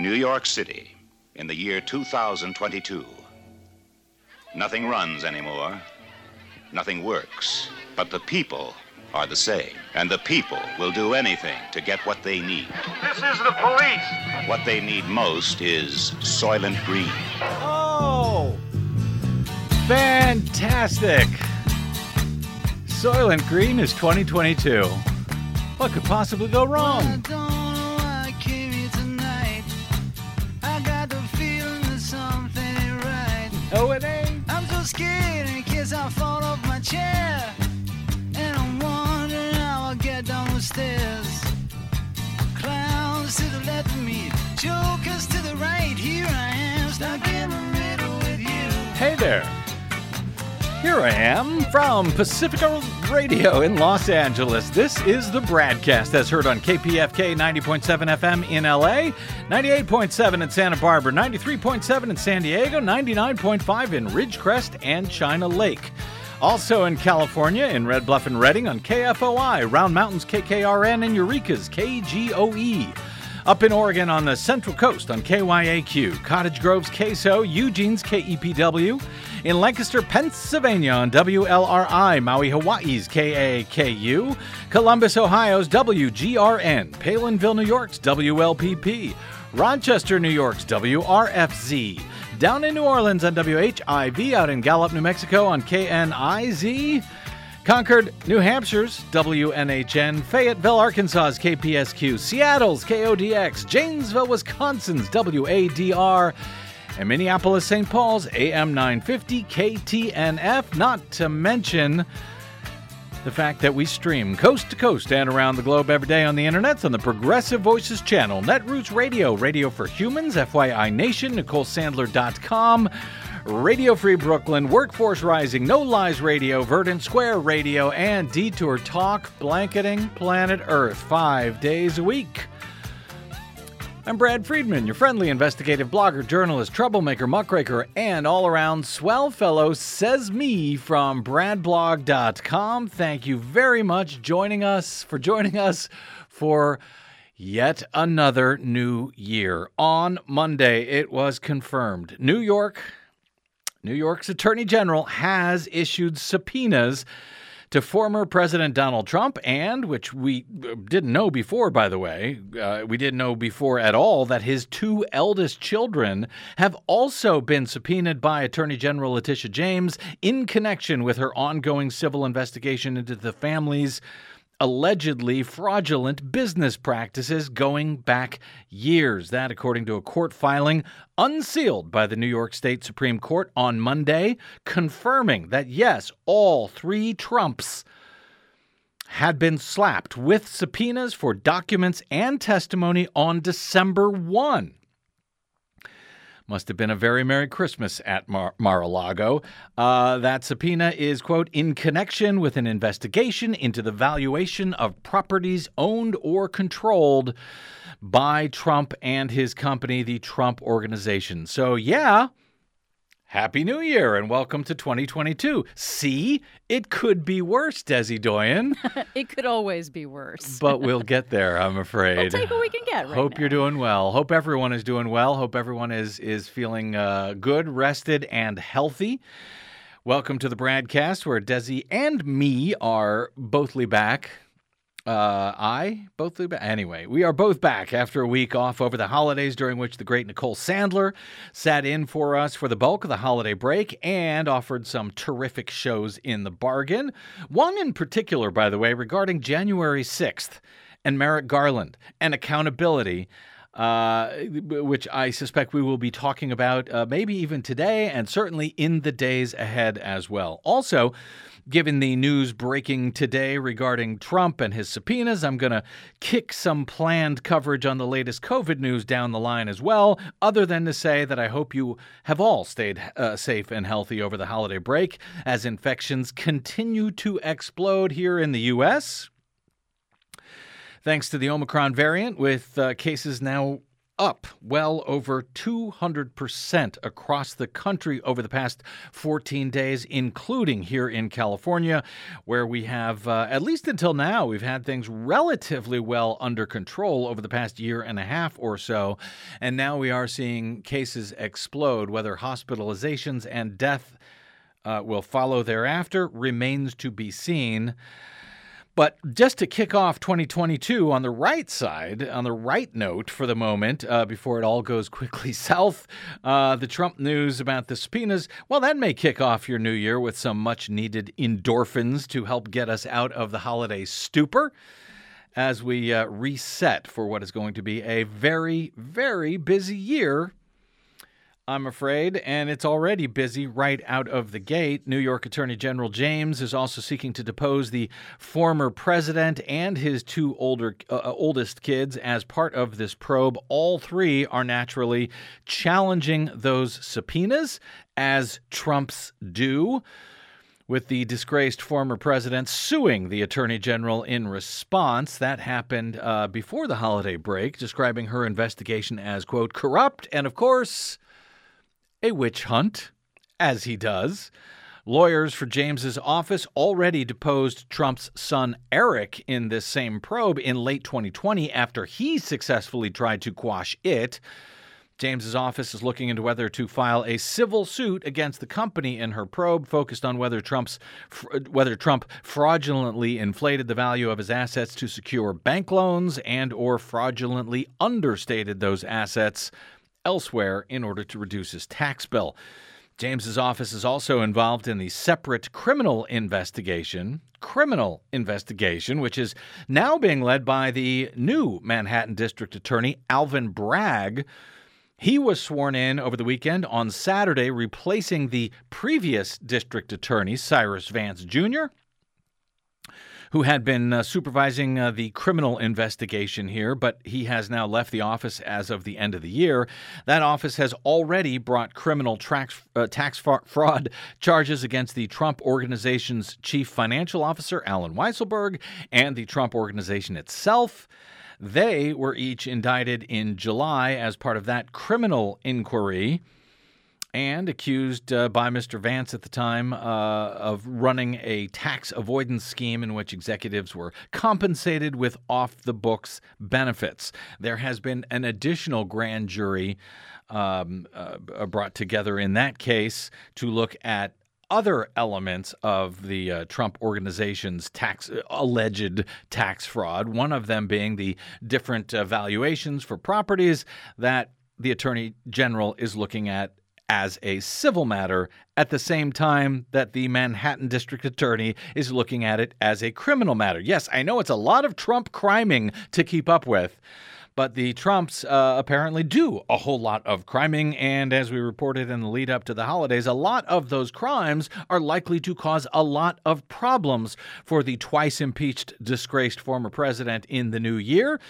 New York City in the year 2022. Nothing runs anymore. Nothing works. But the people are the same. And the people will do anything to get what they need. This is the police. What they need most is Soylent Green. Oh, fantastic! Soylent Green is 2022. What could possibly go wrong? Oh, it ain't. I'm so scared in case I fall off my chair. And I'm wondering how I'll get down the stairs. Clowns to the left of me, jokers to the right. Here I am, stuck in the middle with you. Hey there. Here I am from Pacifica Radio in Los Angeles. This is the Bradcast as heard on KPFK 90.7 FM in LA, 98.7 in Santa Barbara, 93.7 in San Diego, 99.5 in Ridgecrest and China Lake. Also in California, in Red Bluff and Redding on KFOI, Round Mountains KKRN, and Eureka's KGOE. Up in Oregon on the Central Coast on KYAQ, Cottage Grove's KSO, Eugene's KEPW, in Lancaster, Pennsylvania on WLRI, Maui, Hawaii's KAKU, Columbus, Ohio's WGRN, Palenville, New York's WLPP, Rochester, New York's WRFZ, down in New Orleans on WHIV, out in Gallup, New Mexico on KNIZ. Concord, New Hampshire's WNHN, Fayetteville, Arkansas's KPSQ, Seattle's KODX, Janesville, Wisconsin's WADR, and Minneapolis, St. Paul's AM 950 KTNF, not to mention the fact that we stream coast to coast and around the globe every day on the internet on the Progressive Voices channel, Netroots Radio, Radio for Humans, FYI Nation, NicoleSandler.com, Radio Free Brooklyn, Workforce Rising, No Lies Radio, Verdant Square Radio, and Detour Talk, blanketing planet Earth five days a week. I'm Brad Friedman, your friendly investigative blogger, journalist, troublemaker, muckraker, and all around swell fellow, says me from bradblog.com. Thank you very much joining us for joining us for yet another new year. On Monday, it was confirmed. New York, New York's Attorney General has issued subpoenas to former President Donald Trump, and which we didn't know before, by the way, uh, we didn't know before at all that his two eldest children have also been subpoenaed by Attorney General Letitia James in connection with her ongoing civil investigation into the family's allegedly fraudulent business practices going back years. That, according to a court filing unsealed by the New York State Supreme Court on Monday, confirming that yes, all three Trumps had been slapped with subpoenas for documents and testimony on December 1. Must have been a very Merry Christmas at Mar- Mar-a-Lago. Uh, that subpoena is, quote, in connection with an investigation into the valuation of properties owned or controlled by Trump and his company, the Trump Organization. So, yeah, Happy New Year and welcome to 2022. See, it could be worse, Desi Doyen, it could always be worse. but we'll get there, I'm afraid. we'll take what we can get right Hope you're doing well. Hope everyone is doing well. Hope everyone is is feeling uh, good, rested, and healthy. Welcome to the Bradcast where Desi and me are bothly back. Uh, I back. Anyway, we are both back after a week off over the holidays, during which the great Nicole Sandler sat in for us for the bulk of the holiday break and offered some terrific shows in the bargain. One in particular, by the way, regarding January 6th and Merrick Garland and accountability uh, which I suspect we will be talking about uh, maybe even today and certainly in the days ahead as well. Also, given the news breaking today regarding Trump and his subpoenas, I'm going to kick some planned coverage on the latest COVID news down the line as well, other than to say that I hope you have all stayed uh, safe and healthy over the holiday break as infections continue to explode here in the U.S thanks to the Omicron variant, with uh, cases now up well over 200% across the country over the past 14 days, including here in California, where we have, uh, at least until now, we've had things relatively well under control over the past year and a half or so. And now we are seeing cases explode, whether hospitalizations and death uh, will follow thereafter remains to be seen. But just to kick off 2022 on the right side, on the right note for the moment, uh, before it all goes quickly south, uh, the Trump news about the subpoenas, well, that may kick off your new year with some much needed endorphins to help get us out of the holiday stupor as we uh, reset for what is going to be a very, very busy year I'm afraid, and it's already busy right out of the gate. New York Attorney General James is also seeking to depose the former president and his two older uh, uh, oldest kids as part of this probe. All three are naturally challenging those subpoenas as Trump's do with the disgraced former president suing the attorney general in response. That happened uh, before the holiday break, describing her investigation as, quote, corrupt and, of course, a witch hunt, as he does. Lawyers for James's office already deposed Trump's son Eric in this same probe in late 2020 after he successfully tried to quash it. James's office is looking into whether to file a civil suit against the company in her probe focused on whether Trump's whether Trump fraudulently inflated the value of his assets to secure bank loans and or fraudulently understated those assets elsewhere in order to reduce his tax bill. James's office is also involved in the separate criminal investigation, criminal investigation, which is now being led by the new Manhattan District Attorney Alvin Bragg. He was sworn in over the weekend on Saturday, replacing the previous district attorney, Cyrus Vance Jr who had been uh, supervising uh, the criminal investigation here, but he has now left the office as of the end of the year. That office has already brought criminal tax, uh, tax fraud charges against the Trump Organization's chief financial officer, Allen Weisselberg, and the Trump Organization itself. They were each indicted in July as part of that criminal inquiry and accused uh, by Mr. Vance at the time uh, of running a tax avoidance scheme in which executives were compensated with off the books benefits. There has been an additional grand jury um, uh, brought together in that case to look at other elements of the uh, Trump organization's tax alleged tax fraud. One of them being the different uh, valuations for properties that the attorney general is looking at as a civil matter at the same time that the Manhattan District Attorney is looking at it as a criminal matter. Yes, I know it's a lot of Trump criming to keep up with. But the Trumps uh, apparently do a whole lot of criming, and as we reported in the lead up to the holidays, a lot of those crimes are likely to cause a lot of problems for the twice impeached, disgraced former president in the new year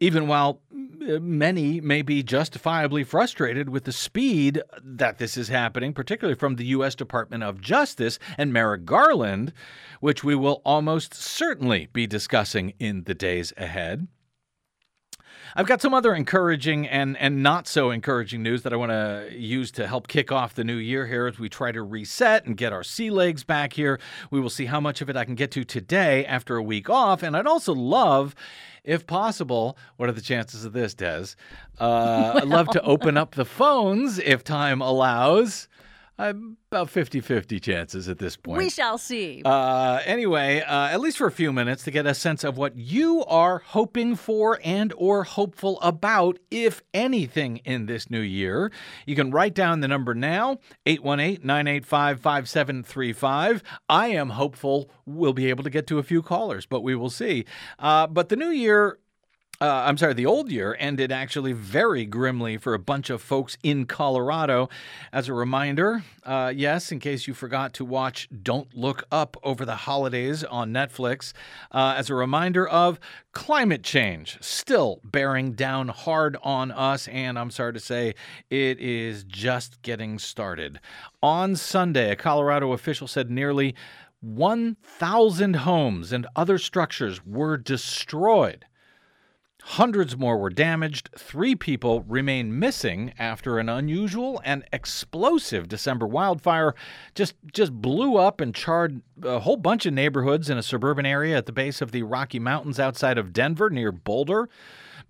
even while uh, many may be justifiably frustrated with the speed that this is happening, particularly from the U.S. Department of Justice and Merrick Garland, which we will almost certainly be discussing in the days ahead. I've got some other encouraging and, and not so encouraging news that I want to use to help kick off the new year here as we try to reset and get our sea legs back here. We will see how much of it I can get to today after a week off. And I'd also love if possible, what are the chances of this, Des? Uh, well. I'd love to open up the phones if time allows. I'm about 50 50 chances at this point. We shall see. Uh, anyway, uh, at least for a few minutes to get a sense of what you are hoping for and or hopeful about, if anything, in this new year. You can write down the number now, 818-985-5735. I am hopeful we'll be able to get to a few callers, but we will see. Uh, but the new year uh, I'm sorry, the old year ended actually very grimly for a bunch of folks in Colorado. As a reminder, uh, yes, in case you forgot to watch Don't Look Up over the holidays on Netflix, uh, as a reminder of climate change still bearing down hard on us. And I'm sorry to say, it is just getting started. On Sunday, a Colorado official said nearly 1,000 homes and other structures were destroyed Hundreds more were damaged. Three people remain missing after an unusual and explosive December wildfire just just blew up and charred a whole bunch of neighborhoods in a suburban area at the base of the Rocky Mountains outside of Denver near Boulder.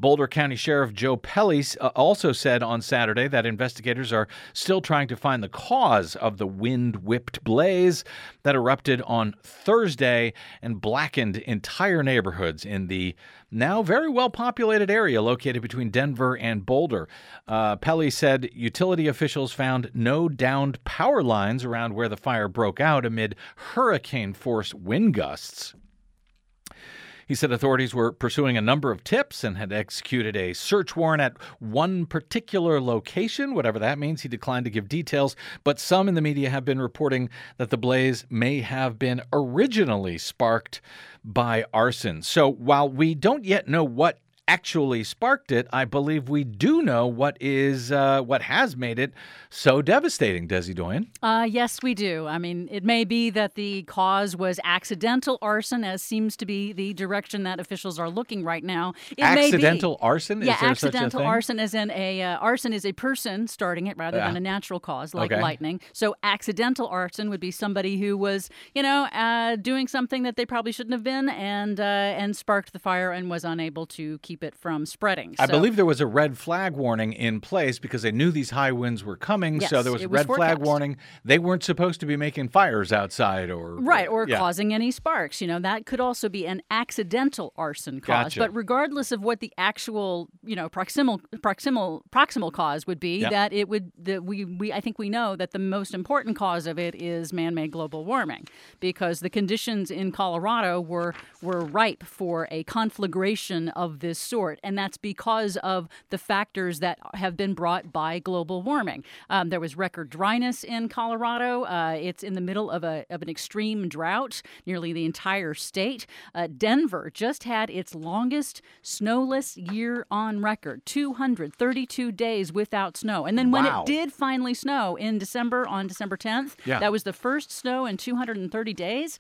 Boulder County Sheriff Joe Pelle uh, also said on Saturday that investigators are still trying to find the cause of the wind whipped blaze that erupted on Thursday and blackened entire neighborhoods in the now very well populated area located between Denver and Boulder. Uh, Pelle said utility officials found no downed power lines around where the fire broke out amid hurricane force wind gusts. He said authorities were pursuing a number of tips and had executed a search warrant at one particular location, whatever that means. He declined to give details, but some in the media have been reporting that the blaze may have been originally sparked by arson. So while we don't yet know what actually sparked it, I believe we do know what is uh, what has made it so devastating. Desi Doyen. Uh, yes, we do. I mean, it may be that the cause was accidental arson, as seems to be the direction that officials are looking right now. It accidental arson? Yeah, is there accidental such a thing? arson is in a uh, arson is a person starting it rather than a natural cause like Okay. lightning. So accidental arson would be somebody who was, you know, uh, doing something that they probably shouldn't have been, and uh, and sparked the fire and was unable to keep it from spreading. I So- believe there was a red flag warning in place because they knew these high winds were coming. so there was a was red flag warning. They weren't supposed to be making fires outside or Right, or yeah. causing any sparks. You know, that could also be an accidental arson cause. Gotcha. But regardless of what the actual, you know, proximal proximal proximal cause would be, Yep. that it would that we we I think we know that the most important cause of it is man-made global warming because the conditions in Colorado were were ripe for a conflagration of this sort, and that's because of the factors that have been brought by global warming. Um, there was record dryness in Colorado. Uh, it's in the middle of a of an extreme drought, nearly the entire state. Uh, Denver just had its longest snowless year on record, 232 days without snow. And then when Wow. it did finally snow in December on December 10th, Yeah. that was the first snow in 230 days.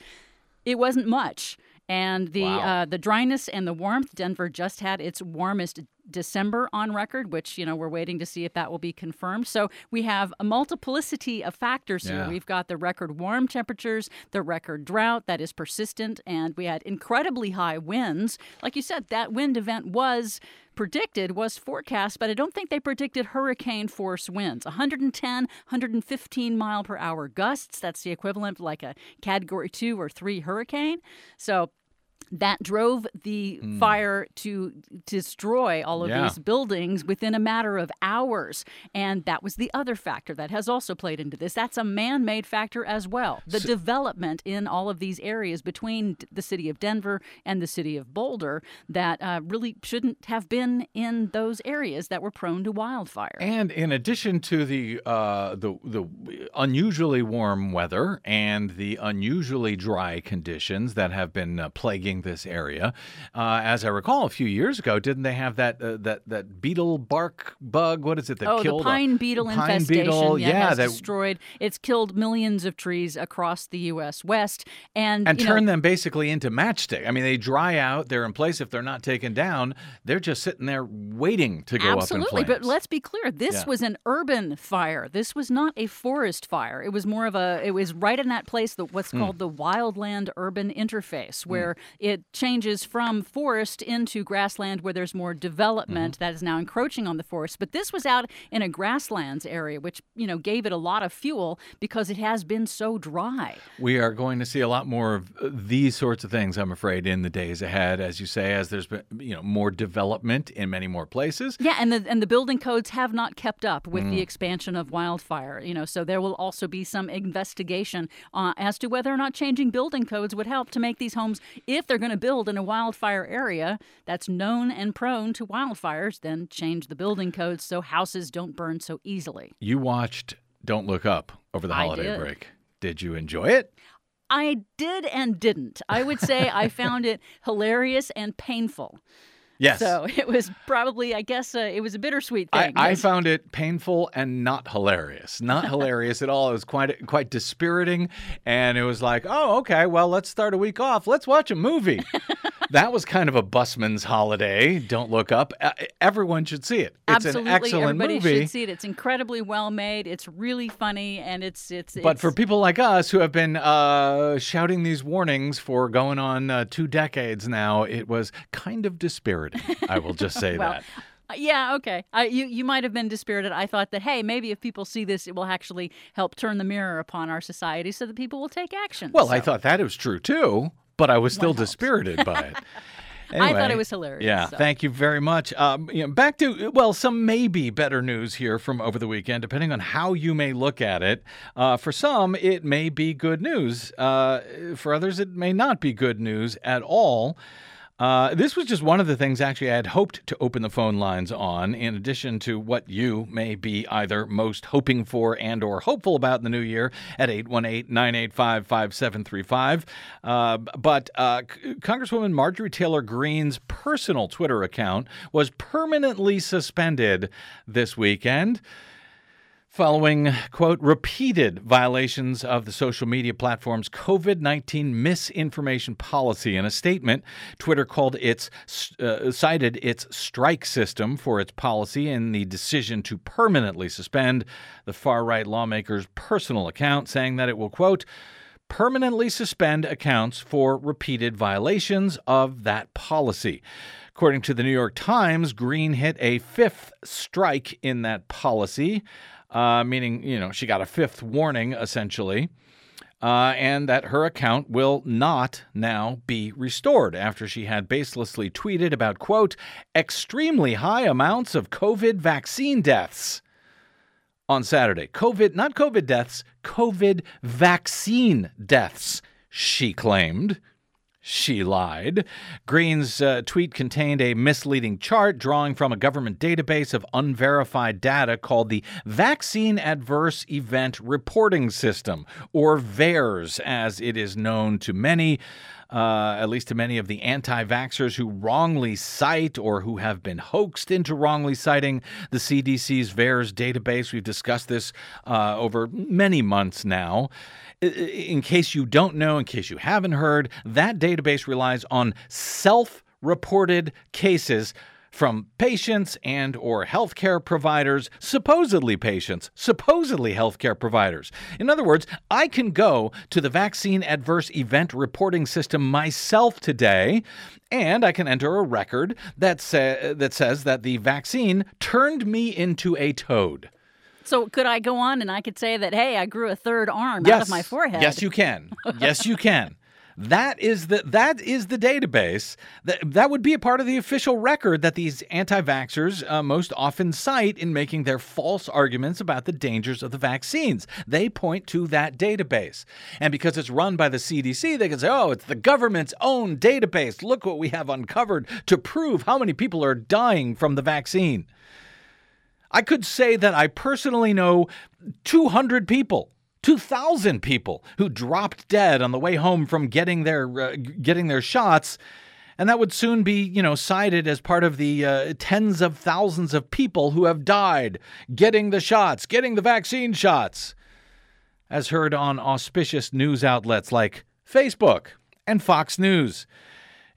It wasn't much. And the Wow. uh, the dryness and the warmth, Denver just had its warmest December on record, which you know we're waiting to see if that will be confirmed. So we have a multiplicity of factors Yeah. here. We've got the record warm temperatures, the record drought that is persistent, and we had incredibly high winds. Like you said, that wind event was predicted was forecast but i don't think they predicted hurricane force winds 110 115 mile per hour gusts that's the equivalent of like a category 2 or 3 hurricane so that drove the fire to destroy all of Yeah. these buildings within a matter of hours. And that was the other factor that has also played into this. That's a man made factor as well. The development in all of these areas between the city of Denver and the city of Boulder that uh, really shouldn't have been in those areas that were prone to wildfire. And in addition to the uh, the the unusually warm weather and the unusually dry conditions that have been uh, plaguing this area, uh, as I recall, a few years ago, didn't they have that uh, that that beetle bark bug? What is it that Oh, killed the pine beetle pine infestation beetle? yeah, Yeah, that destroyed. It's killed millions of trees across the U.S. West, and and turn know, them basically into matchstick. I mean, they dry out, they're in place. If they're not taken down, they're just sitting there waiting to go Absolutely, up in but let's be clear. This Yeah. was an urban fire. This was not a forest fire. It was more of a. It was right in that place that Hmm. what's called the wildland urban interface, where it changes from forest into grassland, where there's more development Mm-hmm. that is now encroaching on the forest. But this was out in a grasslands area, which you know gave it a lot of fuel because it has been so dry. We are going to see a lot more of uh, these sorts of things, I'm afraid, in the days ahead, as you say, as there's been you know more development in many more places. Yeah, and the and the building codes have not kept up with Mm. the expansion of wildfire. You know, so there will also be some investigation uh, as to whether or not changing building codes would help to make these homes, if they're going to build in a wildfire area that's known and prone to wildfires, then change the building codes so houses don't burn so easily. You watched Don't Look Up over the holiday did. break. Did you enjoy it? I did and didn't. I would say I found it hilarious and painful. Yes. So it was probably, I guess, uh, it was a bittersweet thing. I Yes. found it painful and not hilarious. Not hilarious at all. It was quite quite dispiriting, and it was like, oh, okay, well, let's start a week off. Let's watch a movie. that was kind of a busman's holiday. Don't look up. Everyone should see it. It's Absolutely, an excellent everybody movie. should see it. It's incredibly well made. It's really funny, and it's it's. But it's, for people like us who have been uh, shouting these warnings for going on uh, two decades now, it was kind of dispiriting. I will just say well, that. uh, yeah, okay. I, you you might have been dispirited. I thought that hey, maybe if people see this, it will actually help turn the mirror upon our society, so that people will take action. Well, I thought that was true too, but I was still dispirited by it. I thought it was hilarious. Yeah, so. thank you very much. Um, you know, back to well, some maybe better news here from over the weekend, depending on how you may look at it. Uh, for some, it may be good news. Uh, for others, it may not be good news at all. Uh, this was just one of the things actually I had hoped to open the phone lines on, in addition to what you may be either most hoping for and or hopeful about in the new year at 818-985-5735. Uh, but uh, Congresswoman Marjorie Taylor Greene's personal Twitter account was permanently suspended this weekend following, quote, repeated violations of the social media platform's COVID 19 misinformation policy. In a statement, Twitter called its, uh, cited its strike system for its policy in the decision to permanently suspend the far right lawmaker's personal account, saying that it will, quote, permanently suspend accounts for repeated violations of that policy. According to the New York Times, Greene hit a fifth strike in that policy, uh, meaning, you know, she got a fifth warning essentially. Uh, and that her account will not now be restored after she had baselessly tweeted about, quote, extremely high amounts of COVID vaccine deaths on Saturday. COVID, not COVID deaths, COVID vaccine deaths, she claimed. She lied. Greene's uh, tweet contained a misleading chart drawing from a government database of unverified data called the Vaccine Adverse Event Reporting System, or VAERS, as it is known to many. Uh, at least to many of the anti vaxxers who wrongly cite or who have been hoaxed into wrongly citing the CDC's VAERS database. We've discussed this uh, over many months now. In case you don't know, in case you haven't heard, that database relies on self reported cases from patients and or healthcare providers supposedly patients supposedly healthcare providers in other words i can go to the vaccine adverse event reporting system myself today and i can enter a record that, sa- that says that the vaccine turned me into a toad So could I go on and I could say that hey, I grew a third arm out of my forehead? Yes, you can. Yes, you can. That is the that is the database that that would be a part of the official record that these anti-vaxxers uh, most often cite in making their false arguments about the dangers of the vaccines. They point to that database, and because it's run by the CDC, they can say, "Oh, it's the government's own database. Look what we have uncovered to prove how many people are dying from the vaccine." I could say that I personally know 200 people, 2,000 people who dropped dead on the way home from getting their uh, getting their shots, and that would soon be, you know, cited as part of the uh, tens of thousands of people who have died getting the shots, getting the vaccine shots, as heard on auspicious news outlets like Facebook and Fox News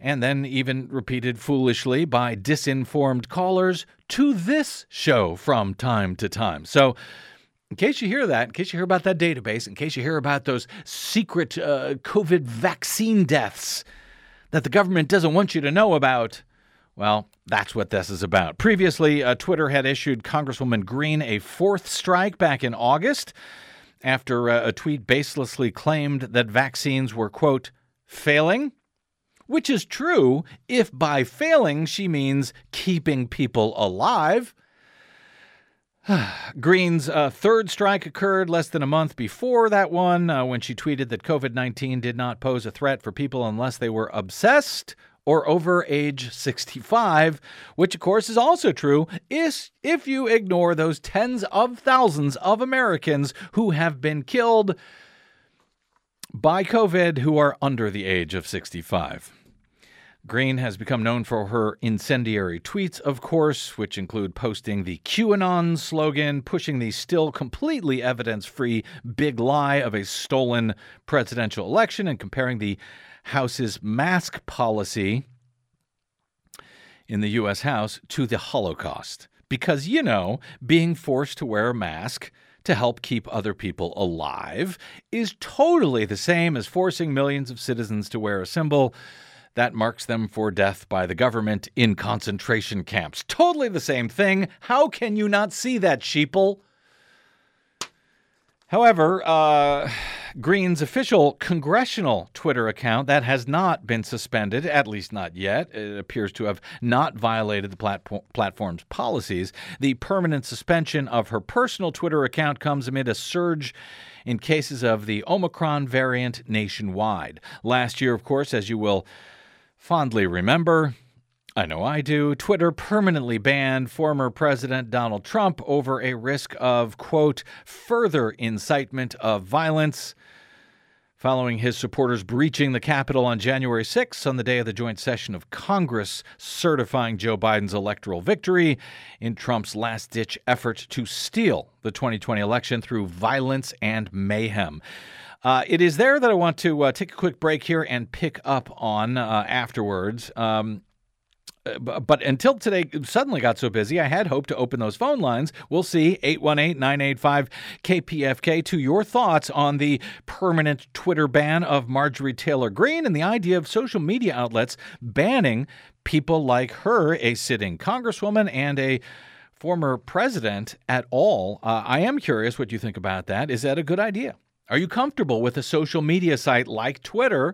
and then even repeated foolishly by disinformed callers to this show from time to time. So, in case you hear that, in case you hear about that database, in case you hear about those secret uh, COVID vaccine deaths that the government doesn't want you to know about, well, that's what this is about. Previously, uh, Twitter had issued Congresswoman Greene a fourth strike back in August after uh, a tweet baselessly claimed that vaccines were, quote, failing which is true if by failing she means keeping people alive. Greene's uh, third strike occurred less than a month before that one uh, when she tweeted that COVID 19 did not pose a threat for people unless they were obsessed or over age 65, which of course is also true is if you ignore those tens of thousands of Americans who have been killed by COVID who are under the age of 65. Greene has become known for her incendiary tweets, of course, which include posting the QAnon slogan, pushing the still completely evidence free big lie of a stolen presidential election, and comparing the House's mask policy in the U.S. House to the Holocaust. Because, you know, being forced to wear a mask to help keep other people alive is totally the same as forcing millions of citizens to wear a symbol that marks them for death by the government in concentration camps. Totally the same thing. How can you not see that, sheeple? However, uh, Greene's official congressional Twitter account that has not been suspended, at least not yet. It appears to have not violated the platform, platform's policies. The permanent suspension of her personal Twitter account comes amid a surge in cases of the Omicron variant nationwide. Last year, of course, as you will fondly remember, I know I do. Twitter permanently banned former President Donald Trump over a risk of, quote, further incitement of violence. Following his supporters breaching the Capitol on January 6th, on the day of the joint session of Congress, certifying Joe Biden's electoral victory in Trump's last ditch effort to steal the 2020 election through violence and mayhem. Uh, it is there that I want to uh, take a quick break here and pick up on uh, afterwards. Um, but until today suddenly got so busy, I had hoped to open those phone lines. We'll see 818 985 KPFK to your thoughts on the permanent Twitter ban of Marjorie Taylor Greene and the idea of social media outlets banning people like her, a sitting congresswoman and a former president, at all. Uh, I am curious what you think about that. Is that a good idea? Are you comfortable with a social media site like Twitter?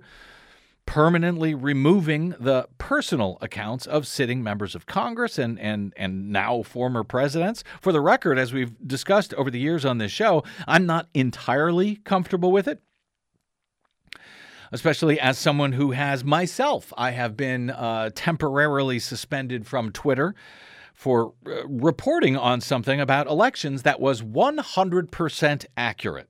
permanently removing the personal accounts of sitting members of Congress and, and, and now former presidents. For the record, as we've discussed over the years on this show, I'm not entirely comfortable with it. Especially as someone who has myself, I have been uh, temporarily suspended from Twitter for uh, reporting on something about elections that was 100% accurate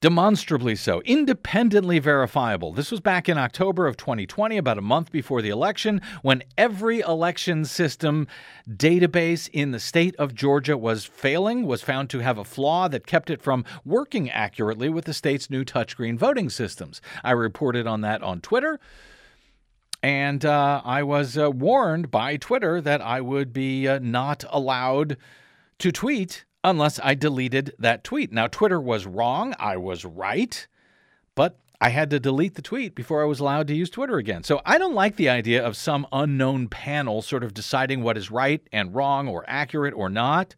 demonstrably so, independently verifiable. This was back in October of 2020, about a month before the election, when every election system database in the state of Georgia was failing, was found to have a flaw that kept it from working accurately with the state's new touchscreen voting systems. I reported on that on Twitter. And uh, I was uh, warned by Twitter that I would be uh, not allowed to tweet unless I deleted that tweet. Now, Twitter was wrong. I was right. But I had to delete the tweet before I was allowed to use Twitter again. So I don't like the idea of some unknown panel sort of deciding what is right and wrong or accurate or not.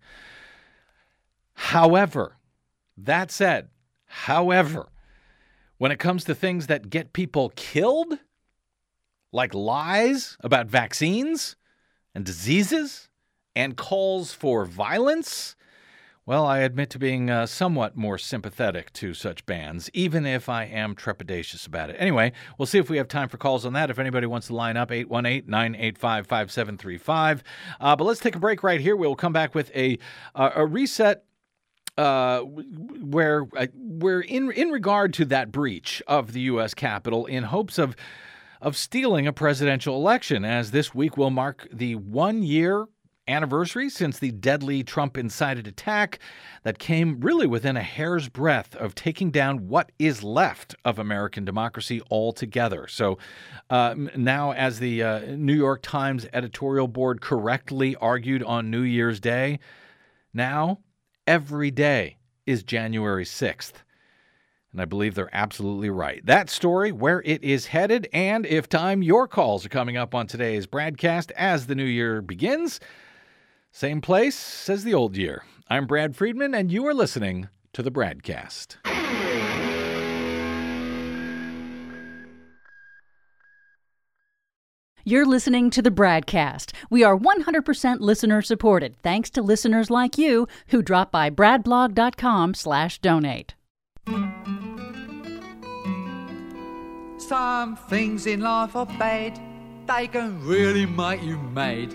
However, that said, however, when it comes to things that get people killed, like lies about vaccines and diseases and calls for violence, well, I admit to being uh, somewhat more sympathetic to such bans, even if I am trepidatious about it. Anyway, we'll see if we have time for calls on that. If anybody wants to line up, 818 985 5735. Uh, but let's take a break right here. We'll come back with a, uh, a reset uh, where uh, where in in regard to that breach of the U.S. Capitol, in hopes of of stealing a presidential election, as this week will mark the one year anniversary since the deadly Trump incited attack that came really within a hair's breadth of taking down what is left of American democracy altogether. So uh, now, as the uh, New York Times editorial board correctly argued on New Year's Day, now every day is January 6th. And I believe they're absolutely right. That story, where it is headed, and if time, your calls are coming up on today's Bradcast as the new year begins. Same place as the old year. I'm Brad Friedman, and you are listening to the Bradcast. You're listening to the Bradcast. We are 100% listener supported, thanks to listeners like you who drop by bradblog.com/donate. Some things in life are bad. They can really make you mad.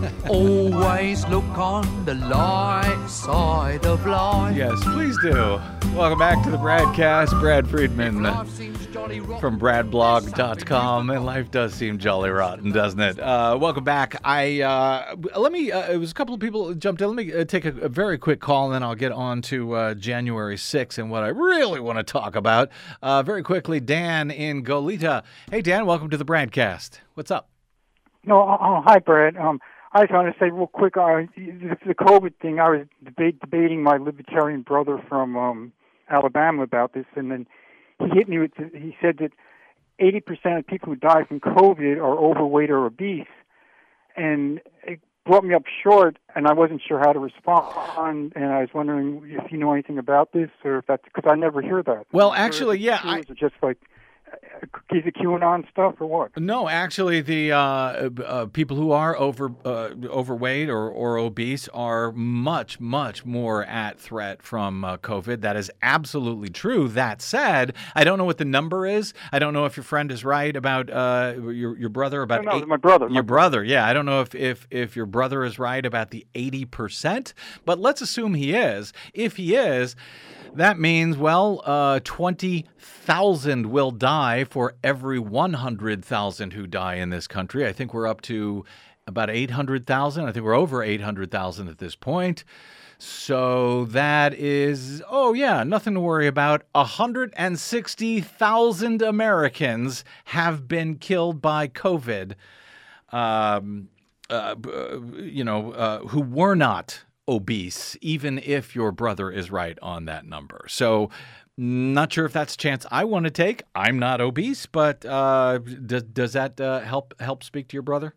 Always look on the light side of life. Yes, please do. Welcome back to the Bradcast. Brad Friedman Life seems jolly rotten. from bradblog.com and life does seem jolly rotten doesn't it uh, welcome back i uh, let me uh, it was a couple of people jumped in let me uh, take a, a very quick call and then i'll get on to uh, january 6th and what i really want to talk about uh, very quickly dan in goleta hey dan welcome to the bradcast what's up No, uh, uh, hi, Brad. Um, I just want to say real quick, uh, the the COVID thing. I was debate, debating my libertarian brother from um, Alabama about this, and then he hit me with. He said that 80% of people who die from COVID are overweight or obese, and it brought me up short, and I wasn't sure how to respond. And I was wondering if you know anything about this, or if that's because I never hear that. Well, I'm not sure actually, yeah, I- just like uh, is it QAnon stuff or what? No, actually, the uh, uh, people who are over uh, overweight or, or obese are much, much more at threat from uh, COVID. That is absolutely true. That said, I don't know what the number is. I don't know if your friend is right about uh, your your brother about No, no, eight- my brother, my Your brother, yeah. I don't know if if if your brother is right about the eighty percent, but let's assume he is. If he is. That means, well, uh, 20,000 will die for every 100,000 who die in this country. I think we're up to about 800,000. I think we're over 800,000 at this point. So that is, oh, yeah, nothing to worry about. 160,000 Americans have been killed by COVID, um, uh, uh, you know, uh, who were not obese, even if your brother is right on that number. So, not sure if that's a chance I want to take. I'm not obese, but uh, does does that uh, help help speak to your brother?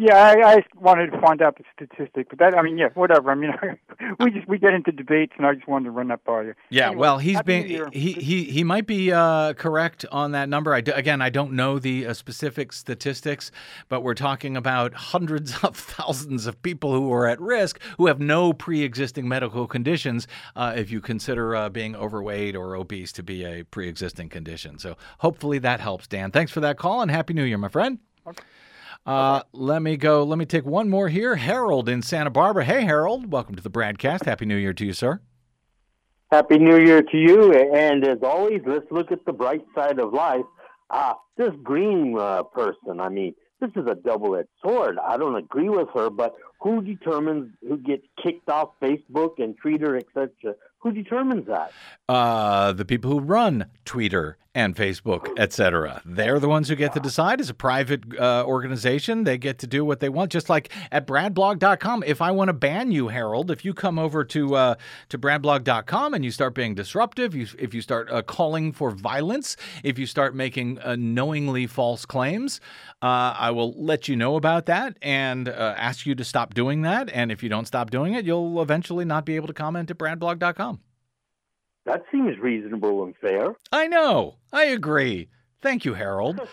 Yeah, I, I wanted to find out the statistic, but that I mean, yeah, whatever. I mean, we just we get into debates, and I just wanted to run that by you. Yeah, Anyway, well, he's been he he he might be uh, correct on that number. I d- again, I don't know the uh, specific statistics, but we're talking about hundreds of thousands of people who are at risk who have no pre-existing medical conditions. Uh, if you consider uh, being overweight or obese to be a pre-existing condition, so hopefully that helps. Dan, thanks for that call and happy New Year, my friend. Uh, let me go. Let me take one more here. Harold in Santa Barbara. Hey, Harold. Welcome to the Bradcast. Happy New Year to you, sir. Happy New Year to you. And as always, let's look at the bright side of life. Ah, this Greene uh, person, I mean, this is a double edged sword. I don't agree with her, but who determines who gets kicked off Facebook and Twitter, etc.? Who determines that? uh, the people who run Twitter and Facebook, etc. They're the ones who get to decide. As a private uh, organization, they get to do what they want. Just like at bradblog.com, if I want to ban you, Harold, if you come over to uh, to bradblog.com and you start being disruptive, you, if you start uh, calling for violence, if you start making uh, knowingly false claims, uh, I will let you know about that and uh, ask you to stop doing that. And if you don't stop doing it, you'll eventually not be able to comment at bradblog.com. That seems reasonable and fair. I know. I agree. Thank you, Harold.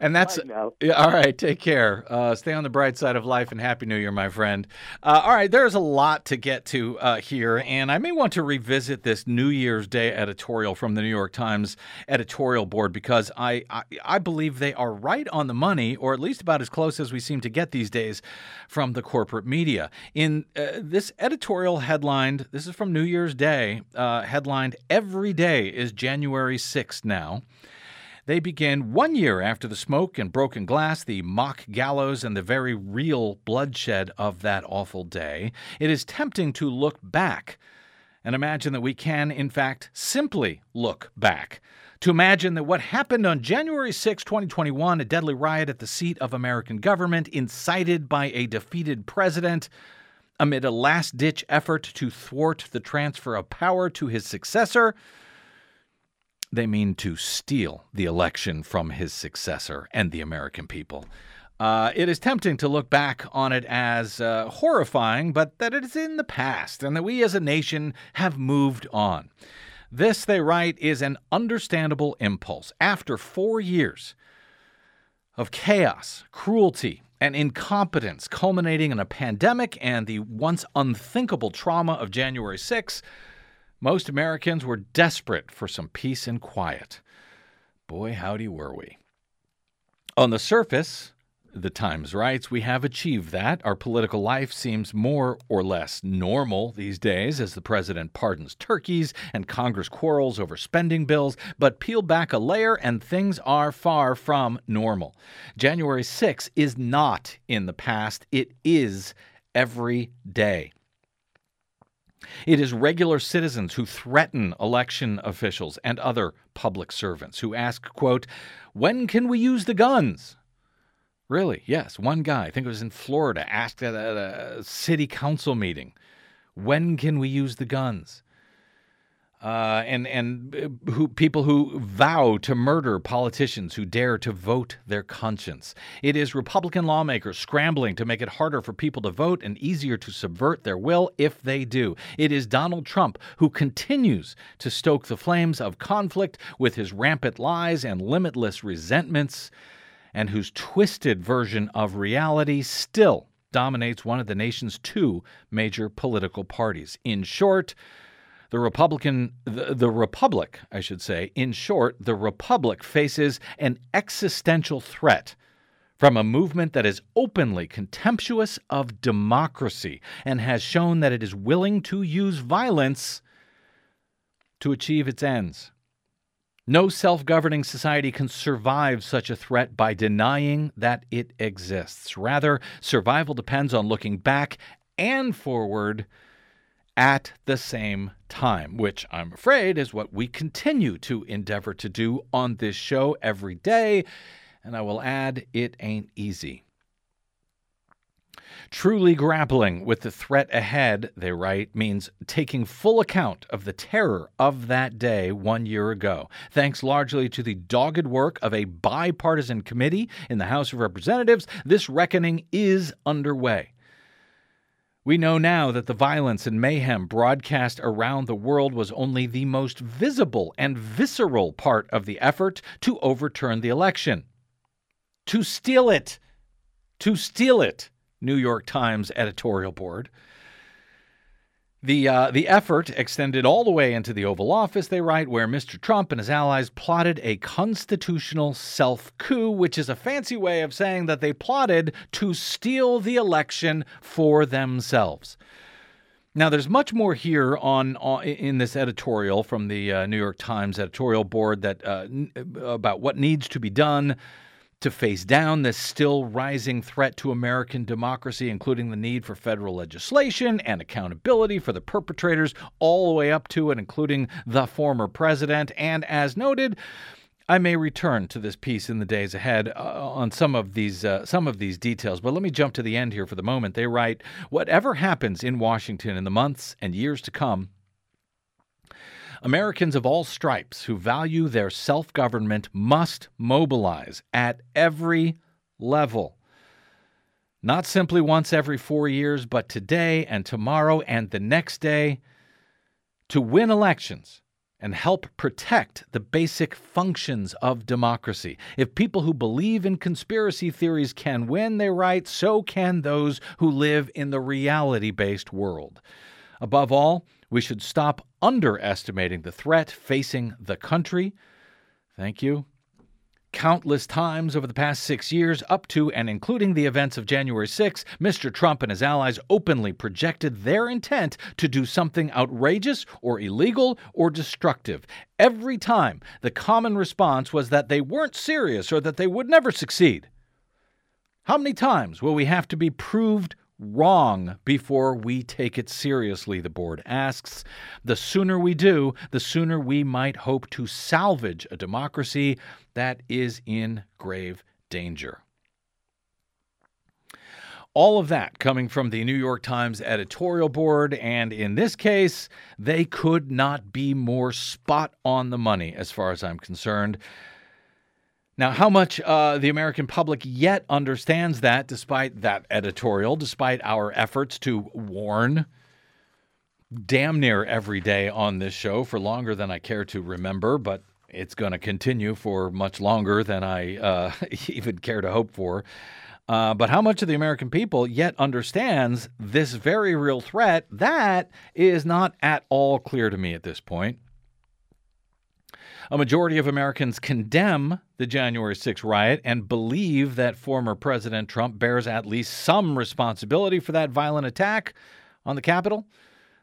And that's I know. yeah, all right. Take care. Uh, stay on the bright side of life, and happy New Year, my friend. Uh, all right, there's a lot to get to uh, here, and I may want to revisit this New Year's Day editorial from the New York Times editorial board because I, I I believe they are right on the money, or at least about as close as we seem to get these days from the corporate media. In uh, this editorial headlined, this is from New Year's Day, uh, headlined "Every day is January 6th now." They begin one year after the smoke and broken glass, the mock gallows, and the very real bloodshed of that awful day. It is tempting to look back and imagine that we can, in fact, simply look back. To imagine that what happened on January 6, 2021, a deadly riot at the seat of American government, incited by a defeated president, amid a last ditch effort to thwart the transfer of power to his successor, they mean to steal the election from his successor and the American people. Uh, it is tempting to look back on it as uh, horrifying, but that it is in the past and that we as a nation have moved on. This, they write, is an understandable impulse. After four years of chaos, cruelty, and incompetence, culminating in a pandemic and the once unthinkable trauma of January 6, most Americans were desperate for some peace and quiet. Boy, howdy were we. On the surface, the Times writes, we have achieved that. Our political life seems more or less normal these days as the president pardons turkeys and Congress quarrels over spending bills, but peel back a layer and things are far from normal. January 6 is not in the past, it is every day. It is regular citizens who threaten election officials and other public servants who ask, quote, when can we use the guns? Really? Yes. One guy, I think it was in Florida, asked at a city council meeting, when can we use the guns? Uh, and and uh, who people who vow to murder politicians who dare to vote their conscience. It is Republican lawmakers scrambling to make it harder for people to vote and easier to subvert their will if they do. It is Donald Trump who continues to stoke the flames of conflict with his rampant lies and limitless resentments and whose twisted version of reality still dominates one of the nation's two major political parties. In short, the Republican, the, the, Republic, I should say, in short, the Republic faces an existential threat from a movement that is openly contemptuous of democracy and has shown that it is willing to use violence to achieve its ends. No self governing society can survive such a threat by denying that it exists. Rather, survival depends on looking back and forward at the same time, which I'm afraid is what we continue to endeavor to do on this show every day. And I will add, it ain't easy. Truly grappling with the threat ahead, they write, means taking full account of the terror of that day one year ago. Thanks largely to the dogged work of a bipartisan committee in the House of Representatives, this reckoning is underway. We know now that the violence and mayhem broadcast around the world was only the most visible and visceral part of the effort to overturn the election. To steal it! To steal it! New York Times editorial board. The, uh, the effort extended all the way into the Oval Office, they write, where Mr. Trump and his allies plotted a constitutional self coup, which is a fancy way of saying that they plotted to steal the election for themselves. Now, there's much more here on, on in this editorial from the uh, New York Times editorial board that uh, about what needs to be done to face down this still rising threat to American democracy, including the need for federal legislation and accountability for the perpetrators, all the way up to and including the former president. And as noted, I may return to this piece in the days ahead uh, on some of these uh, some of these details, but let me jump to the end here for the moment. They write, "Whatever happens in Washington in the months and years to come, Americans of all stripes who value their self government must mobilize at every level. Not simply once every four years, but today and tomorrow and the next day to win elections and help protect the basic functions of democracy. If people who believe in conspiracy theories can win, they write, so can those who live in the reality based world. Above all, we should stop underestimating the threat facing the country. Thank you. Countless times over the past six years, up to and including the events of January 6, Mr. Trump and his allies openly projected their intent to do something outrageous or illegal or destructive. Every time, the common response was that they weren't serious or that they would never succeed. How many times will we have to be proved wrong before we take it seriously, the board asks. The sooner we do, the sooner we might hope to salvage a democracy that is in grave danger. All of that coming from the New York Times editorial board, and in this case, they could not be more spot on the money as far as I'm concerned. Now, how much uh, the American public yet understands that, despite that editorial, despite our efforts to warn damn near every day on this show for longer than I care to remember, but it's going to continue for much longer than I uh, even care to hope for. Uh, but how much of the American people yet understands this very real threat, that is not at all clear to me at this point. A majority of Americans condemn the January 6 riot and believe that former President Trump bears at least some responsibility for that violent attack on the Capitol.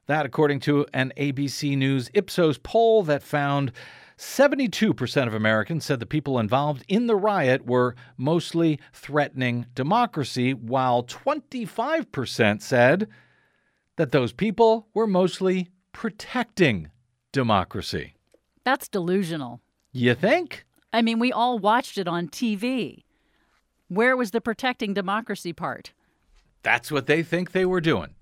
That, according to an ABC News Ipsos poll that found 72% of Americans said the people involved in the riot were mostly threatening democracy, while 25% said that those people were mostly protecting democracy. That's delusional. You think? I mean, we all watched it on TV. Where was the protecting democracy part? That's what they think they were doing.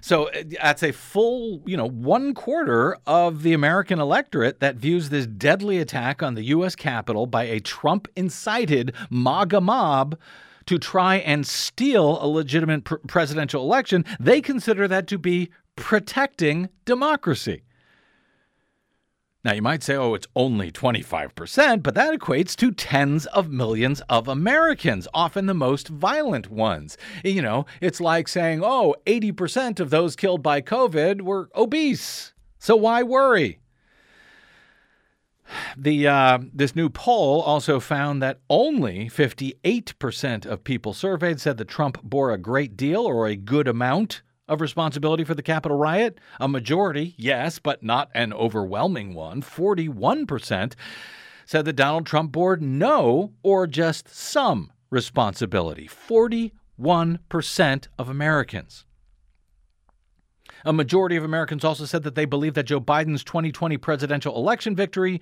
So uh, that's a full, you know, one quarter of the American electorate that views this deadly attack on the U.S. Capitol by a Trump incited MAGA mob to try and steal a legitimate pr- presidential election. They consider that to be protecting democracy. Now, you might say, oh, it's only 25%, but that equates to tens of millions of Americans, often the most violent ones. You know, it's like saying, oh, 80% of those killed by COVID were obese. So why worry? The uh, this new poll also found that only 58% of people surveyed said that Trump bore a great deal or a good amount of responsibility for the Capitol riot? A majority, yes, but not an overwhelming one. 41% said that Donald Trump bore no or just some responsibility. 41% of Americans. A majority of Americans also said that they believe that Joe Biden's 2020 presidential election victory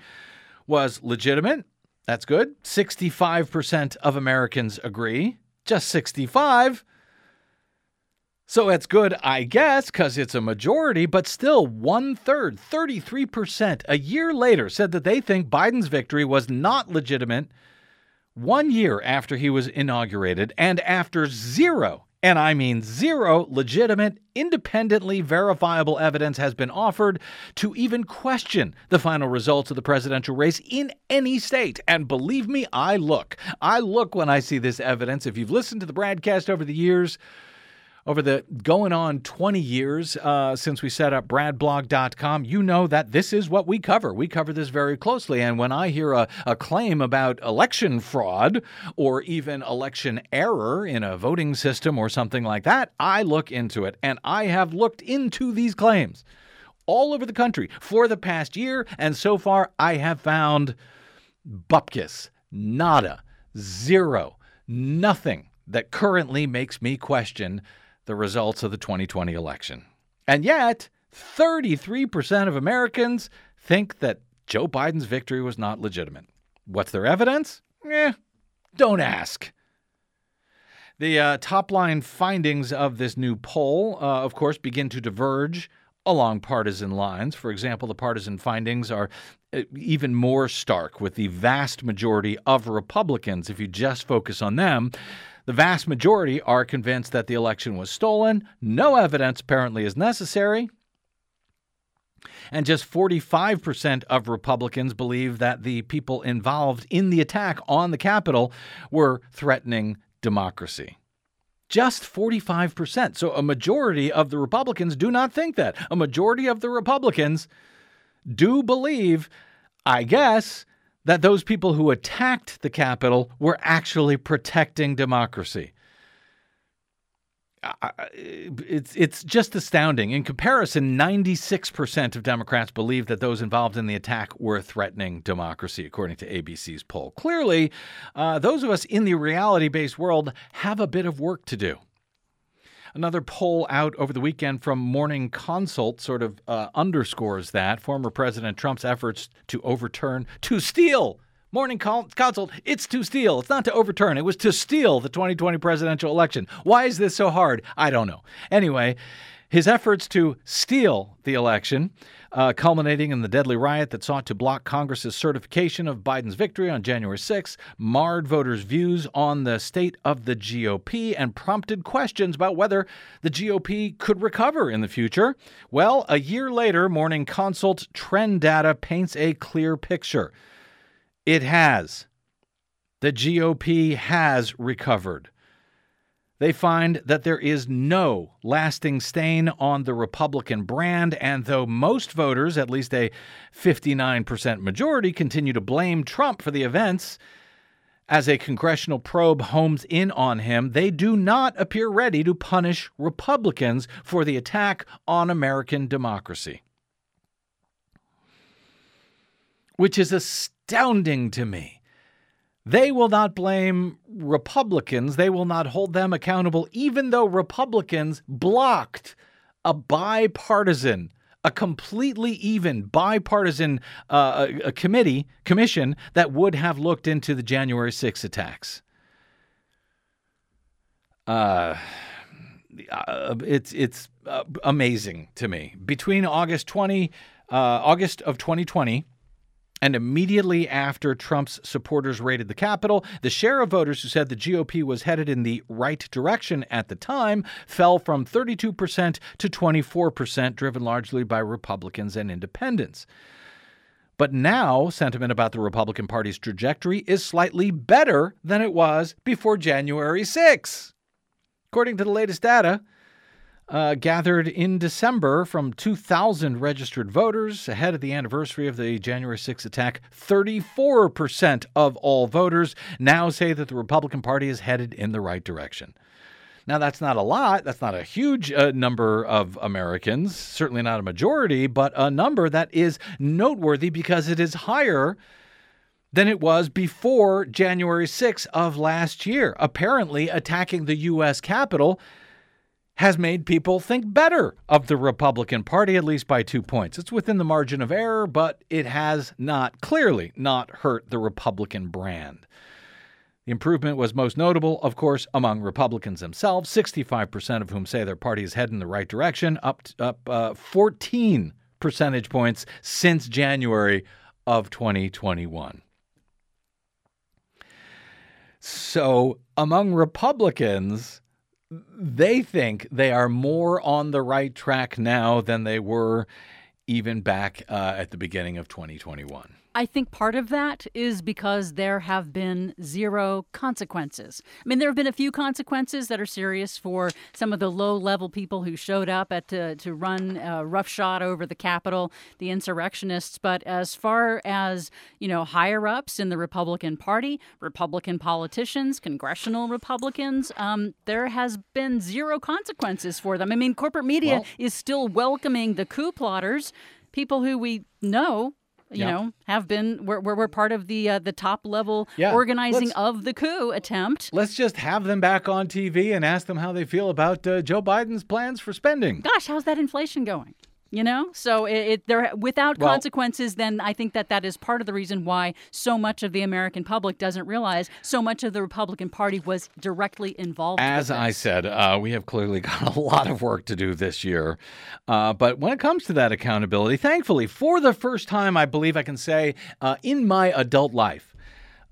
was legitimate. That's good. 65% of Americans agree. Just 65. So it's good, I guess, because it's a majority, but still one third, 33%, a year later said that they think Biden's victory was not legitimate one year after he was inaugurated and after zero, and I mean zero, legitimate, independently verifiable evidence has been offered to even question the final results of the presidential race in any state. And believe me, I look. I look when I see this evidence. If you've listened to the broadcast over the years, over the going on 20 years uh, since we set up bradblog.com, you know that this is what we cover. We cover this very closely. And when I hear a, a claim about election fraud or even election error in a voting system or something like that, I look into it. And I have looked into these claims all over the country for the past year. And so far, I have found bupkis, nada, zero, nothing that currently makes me question the results of the 2020 election. And yet, 33% of Americans think that Joe Biden's victory was not legitimate. What's their evidence? Eh, don't ask. The uh, top line findings of this new poll, uh, of course, begin to diverge along partisan lines. For example, the partisan findings are uh, even more stark with the vast majority of Republicans, if you just focus on them, the vast majority are convinced that the election was stolen. No evidence apparently is necessary. And just 45% of Republicans believe that the people involved in the attack on the Capitol were threatening democracy. Just 45%. So a majority of the Republicans do not think that. A majority of the Republicans do believe, I guess, that those people who attacked the Capitol were actually protecting democracy. It's it's just astounding. In comparison, 96% of Democrats believe that those involved in the attack were threatening democracy, according to ABC's poll. Clearly, uh, those of us in the reality-based world have a bit of work to do. Another poll out over the weekend from Morning Consult sort of uh, underscores that. Former President Trump's efforts to overturn, to steal, Morning Consult, it's to steal. It's not to overturn. It was to steal the 2020 presidential election. Why is this so hard? I don't know. Anyway, his efforts to steal the election, uh, culminating in the deadly riot that sought to block Congress's certification of Biden's victory on January 6, marred voters' views on the state of the GOP and prompted questions about whether the GOP could recover in the future. Well, a year later, Morning Consult trend data paints a clear picture. It has. The GOP has recovered. They find that there is no lasting stain on the Republican brand, and though most voters, at least a 59% majority, continue to blame Trump for the events, as a congressional probe homes in on him, they do not appear ready to punish Republicans for the attack on American democracy. Which is astounding to me. They will not blame Republicans. They will not hold them accountable, even though Republicans blocked a bipartisan, a completely even bipartisan uh, a, a committee, commission that would have looked into the January 6 attacks. Uh, uh, it's it's uh, amazing to me. Between August 20, uh, August of 2020 and immediately after Trump's supporters raided the Capitol, the share of voters who said the GOP was headed in the right direction at the time fell from 32% to 24%, driven largely by Republicans and independents. But now, sentiment about the Republican Party's trajectory is slightly better than it was before January 6. According to the latest data, uh, gathered in December from 2,000 registered voters ahead of the anniversary of the January 6 attack. 34% of all voters now say that the Republican Party is headed in the right direction. Now, that's not a lot. That's not a huge uh, number of Americans, certainly not a majority, but a number that is noteworthy because it is higher than it was before January 6 of last year. Apparently, attacking the U.S. Capitol has made people think better of the Republican Party, at least by two points. It's within the margin of error, but it has not, clearly, not hurt the Republican brand. The improvement was most notable, of course, among Republicans themselves, 65% of whom say their party is heading in the right direction, up, up uh, 14 percentage points since January of 2021. So, among Republicans, they think they are more on the right track now than they were even back uh, at the beginning of 2021. I think part of that is because there have been zero consequences. I mean, there have been a few consequences that are serious for some of the low level people who showed up at to, to run roughshod over the Capitol, the insurrectionists. But as far as, you know, higher ups in the Republican Party, Republican politicians, congressional Republicans, um, there has been zero consequences for them. I mean, corporate media Well- is still welcoming the coup plotters, people who we know you Yeah. know, have been we're, we're, we're part of the uh, the top level Yeah, organizing let's- of the coup attempt. Let's just have them back on TV and ask them how they feel about uh, Joe Biden's plans for spending. Gosh, how's that inflation going? You know, so it, it there without Well- consequences. Then I think that that is part of the reason why so much of the American public doesn't realize so much of the Republican Party was directly involved. As I said, uh, we have clearly got a lot of work to do this year. Uh, but when it comes to that accountability, thankfully, for the first time, I believe I can say uh, in my adult life,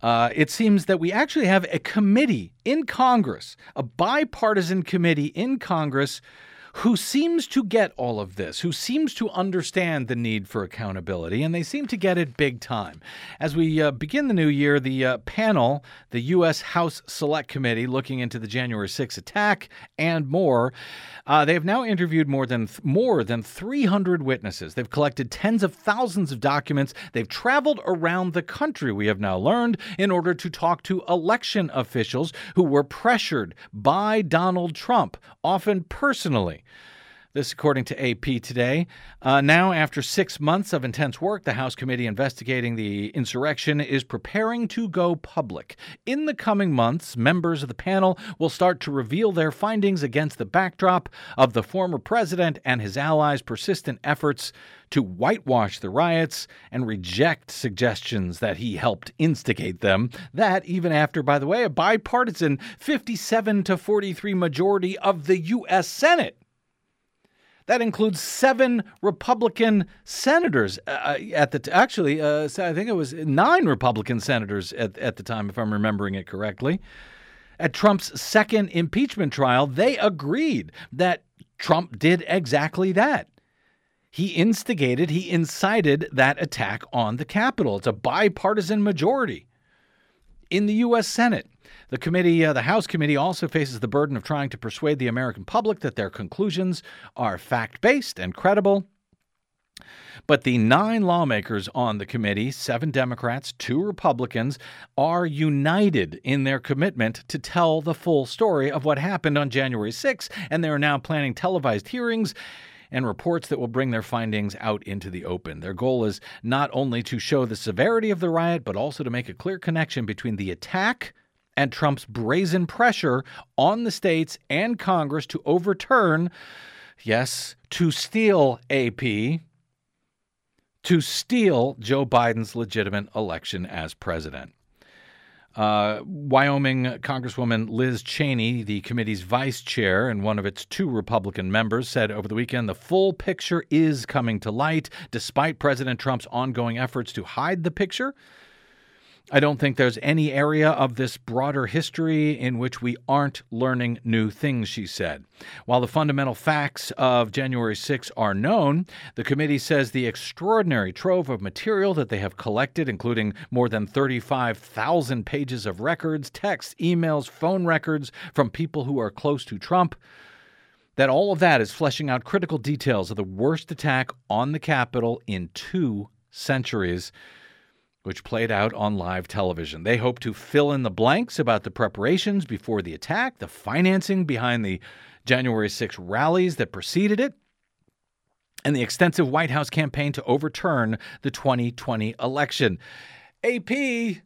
uh, it seems that we actually have a committee in Congress, a bipartisan committee in Congress. Who seems to get all of this, who seems to understand the need for accountability, and they seem to get it big time. As we uh, begin the new year, the uh, panel, the U.S. House Select Committee, looking into the January 6 attack and more, uh, they have now interviewed more than more than 300 witnesses. They've collected tens of thousands of documents. They've traveled around the country. We have now learned in order to talk to election officials who were pressured by Donald Trump, often personally. This, according to AP today. Uh, now, after six months of intense work, the House committee investigating the insurrection is preparing to go public. In the coming months, members of the panel will start to reveal their findings against the backdrop of the former president and his allies' persistent efforts to whitewash the riots and reject suggestions that he helped instigate them. That, even after, by the way, a bipartisan 57 to 43 majority of the U.S. Senate. That includes seven Republican senators uh, at the t- actually, uh, I think it was nine Republican senators at, at the time, if I'm remembering it correctly. At Trump's second impeachment trial, they agreed that Trump did exactly that. He instigated, he incited that attack on the Capitol. It's a bipartisan majority in the U.S. Senate. The committee, uh, the House committee, also faces the burden of trying to persuade the American public that their conclusions are fact based and credible. But the nine lawmakers on the committee, seven Democrats, two Republicans, are united in their commitment to tell the full story of what happened on January 6, and they are now planning televised hearings and reports that will bring their findings out into the open. Their goal is not only to show the severity of the riot, but also to make a clear connection between the attack and Trump's brazen pressure on the states and Congress to overturn, yes, to steal AP, to steal Joe Biden's legitimate election as president. Uh, Wyoming Congresswoman Liz Cheney, the committee's vice chair and one of its two Republican members, said over the weekend the full picture is coming to light despite President Trump's ongoing efforts to hide the picture. I don't think there's any area of this broader history in which we aren't learning new things, she said. While the fundamental facts of January 6 are known, the committee says the extraordinary trove of material that they have collected, including more than 35,000 pages of records, texts, emails, phone records from people who are close to Trump, that all of that is fleshing out critical details of the worst attack on the Capitol in two centuries which played out on live television. They hope to fill in the blanks about the preparations before the attack, the financing behind the January 6 rallies that preceded it, and the extensive White House campaign to overturn the 2020 election. AP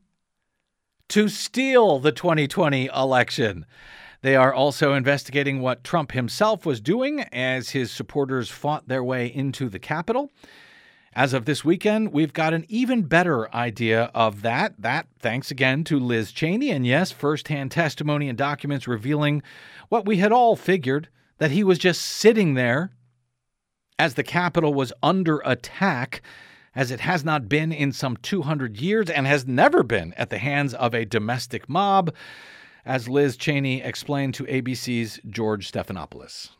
to steal the 2020 election. They are also investigating what Trump himself was doing as his supporters fought their way into the Capitol. As of this weekend, we've got an even better idea of that. That thanks again to Liz Cheney, and yes, firsthand testimony and documents revealing what we had all figured that he was just sitting there as the Capitol was under attack, as it has not been in some 200 years and has never been at the hands of a domestic mob, as Liz Cheney explained to ABC's George Stephanopoulos.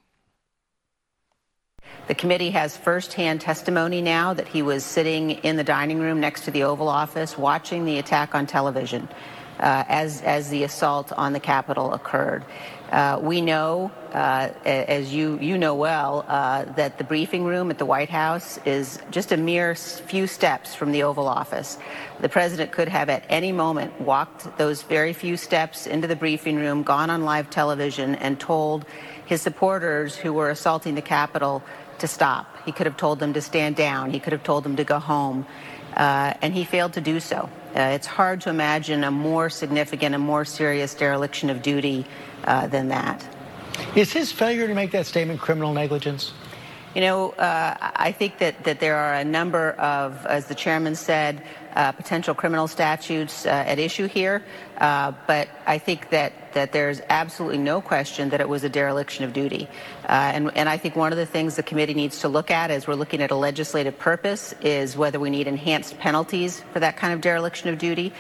The committee has firsthand testimony now that he was sitting in the dining room next to the Oval Office watching the attack on television uh, as, as the assault on the Capitol occurred. Uh, we know, uh, as you, you know well, uh, that the briefing room at the White House is just a mere few steps from the Oval Office. The president could have at any moment walked those very few steps into the briefing room, gone on live television, and told his supporters who were assaulting the Capitol to stop. He could have told them to stand down. He could have told them to go home. Uh, and he failed to do so. Uh, it's hard to imagine a more significant and more serious dereliction of duty uh, than that. Is his failure to make that statement criminal negligence? You know, uh, I think that, that there are a number of, as the chairman said, uh, potential criminal statutes uh, at issue here. Uh, but I think that, that there's absolutely no question that it was a dereliction of duty. Uh, and, and I think one of the things the committee needs to look at as we're looking at a legislative purpose is whether we need enhanced penalties for that kind of dereliction of duty.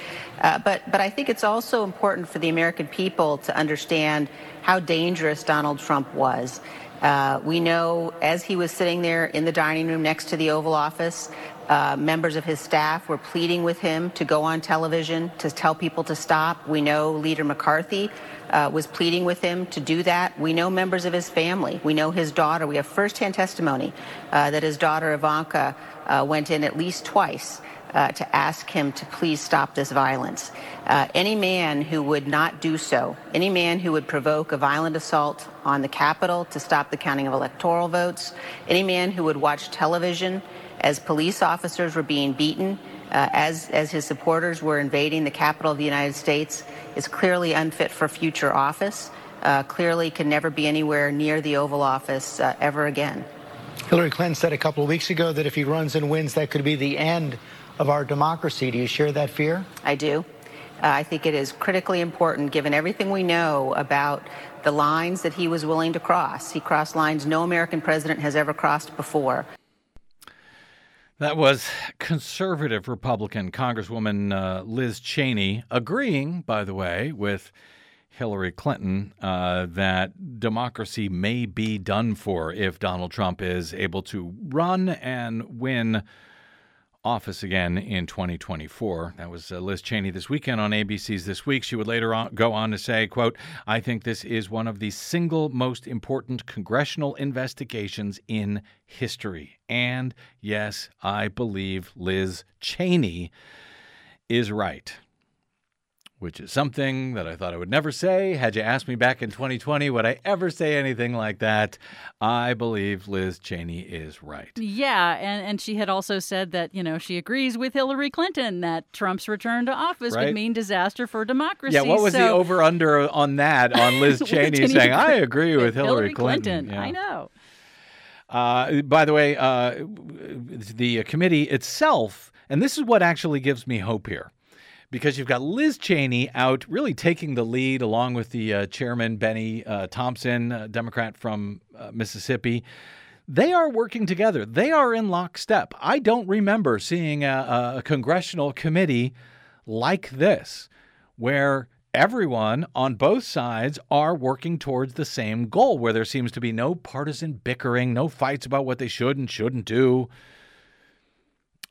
Uh, but, but I think it's also important for the American people to understand how dangerous Donald Trump was. Uh, we know as he was sitting there in the dining room next to the Oval Office, uh, members of his staff were pleading with him to go on television to tell people to stop. We know Leader McCarthy uh, was pleading with him to do that. We know members of his family. We know his daughter. We have firsthand testimony uh, that his daughter Ivanka uh, went in at least twice uh, to ask him to please stop this violence. Uh, any man who would not do so, any man who would provoke a violent assault on the Capitol to stop the counting of electoral votes, any man who would watch television as police officers were being beaten, uh, as, as his supporters were invading the capital of the United States, is clearly unfit for future office, uh, clearly can never be anywhere near the Oval Office uh, ever again. Hillary Clinton said a couple of weeks ago that if he runs and wins, that could be the end of our democracy. Do you share that fear? I do. Uh, I think it is critically important, given everything we know about the lines that he was willing to cross. He crossed lines no American president has ever crossed before. That was conservative Republican Congresswoman uh, Liz Cheney agreeing, by the way, with Hillary Clinton uh, that democracy may be done for if Donald Trump is able to run and win office again in 2024. That was uh, Liz Cheney this weekend on ABC's This Week. She would later on go on to say, quote, I think this is one of the single most important congressional investigations in history. And yes, I believe Liz Cheney is right which is something that I thought I would never say. Had you asked me back in 2020, would I ever say anything like that? I believe Liz Cheney is right. Yeah, and, and she had also said that, you know, she agrees with Hillary Clinton that Trump's return to office Right. would mean disaster for democracy. Yeah, what was the over under on that on Liz Cheney saying, I agree with Hillary, Clinton. Yeah. I know. Uh, by the way, uh, the committee itself, and this is what actually gives me hope here, because you've got Liz Cheney out really taking the lead along with the uh, chairman, Benny uh, Thompson, a Democrat from uh, Mississippi. They are working together. They are in lockstep. I don't remember seeing a, a congressional committee like this, where everyone on both sides are working towards the same goal, where there seems to be no partisan bickering, no fights about what they should and shouldn't do.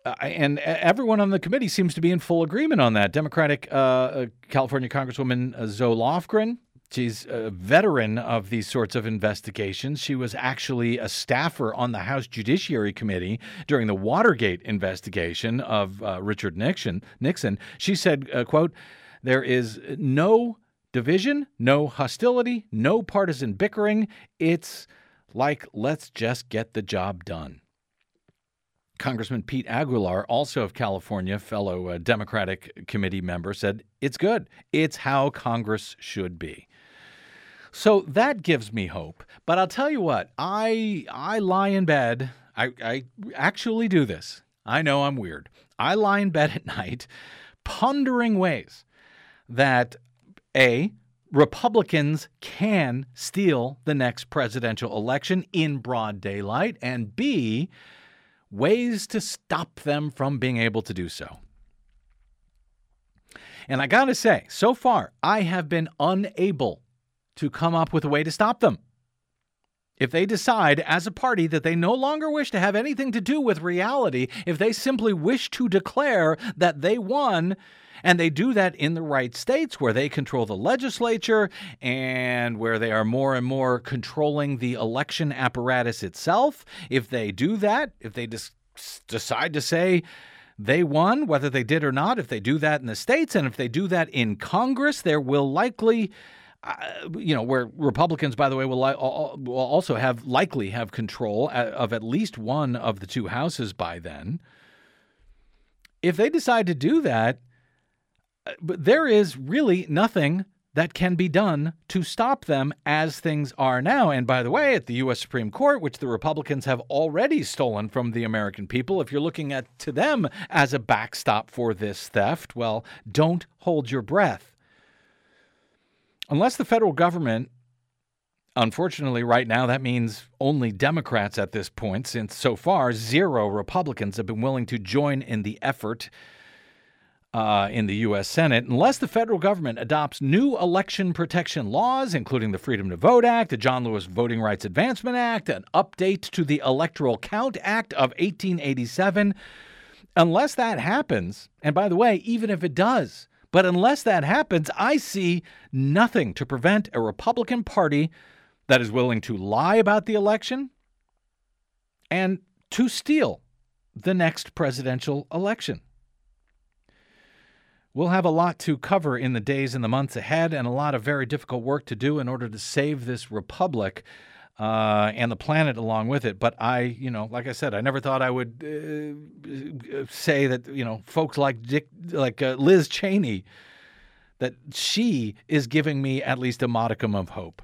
Uh, and everyone on the committee seems to be in full agreement on that. Democratic uh, uh, California Congresswoman uh, Zoe Lofgren, she's a veteran of these sorts of investigations. She was actually a staffer on the House Judiciary Committee during the Watergate investigation of uh, Richard Nixon. Nixon. She said, uh, "quote There is no division, no hostility, no partisan bickering. It's like let's just get the job done." Congressman Pete Aguilar, also of California, fellow uh, Democratic committee member, said, It's good. It's how Congress should be. So that gives me hope. But I'll tell you what, I I lie in bed. I, I actually do this. I know I'm weird. I lie in bed at night pondering ways that A, Republicans can steal the next presidential election in broad daylight, and B, ways to stop them from being able to do so. And I got to say, so far, I have been unable to come up with a way to stop them. If they decide as a party that they no longer wish to have anything to do with reality, if they simply wish to declare that they won, and they do that in the right states where they control the legislature and where they are more and more controlling the election apparatus itself. If they do that, if they dis- decide to say they won, whether they did or not, if they do that in the states and if they do that in Congress, there will likely. Uh, you know, where Republicans, by the way, will, li- will also have likely have control of at least one of the two houses by then. If they decide to do that, uh, there is really nothing that can be done to stop them as things are now. And by the way, at the U.S. Supreme Court, which the Republicans have already stolen from the American people, if you're looking at to them as a backstop for this theft, well, don't hold your breath. Unless the federal government Unfortunately, right now, that means only Democrats at this point, since so far, zero Republicans have been willing to join in the effort uh, in the U.S. Senate unless the federal government adopts new election protection laws, including the Freedom to Vote Act, the John Lewis Voting Rights Advancement Act, an update to the Electoral Count Act of 1887. Unless that happens, and by the way, even if it does, but unless that happens, I see nothing to prevent a Republican Party that is willing to lie about the election and to steal the next presidential election. We'll have a lot to cover in the days and the months ahead, and a lot of very difficult work to do in order to save this republic uh, and the planet along with it. But I, you know, like I said, I never thought I would uh, say that, you know, folks like Dick, like uh, Liz Cheney, that she is giving me at least a modicum of hope.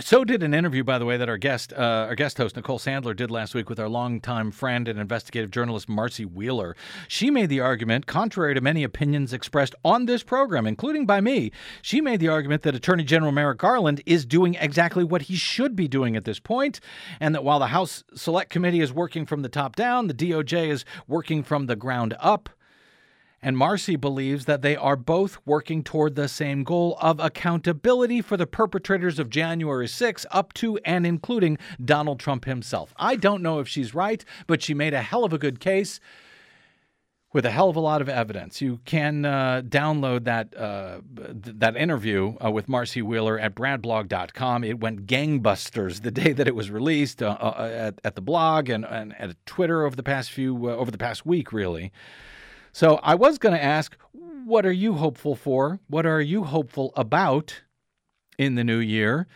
So did an interview, by the way, that our guest, uh, our guest host Nicole Sandler did last week with our longtime friend and investigative journalist Marcy Wheeler. She made the argument, contrary to many opinions expressed on this program, including by me, she made the argument that Attorney General Merrick Garland is doing exactly what he should be doing at this point, and that while the House Select Committee is working from the top down, the DOJ is working from the ground up. And Marcy believes that they are both working toward the same goal of accountability for the perpetrators of January 6 up to and including Donald Trump himself. I don't know if she's right, but she made a hell of a good case with a hell of a lot of evidence. You can uh, download that uh, th- that interview uh, with Marcy Wheeler at bradblog.com. It went gangbusters the day that it was released uh, uh, at, at the blog and, and at Twitter over the past few uh, over the past week, really. So I was going to ask, what are you hopeful for? What are you hopeful about in the new year?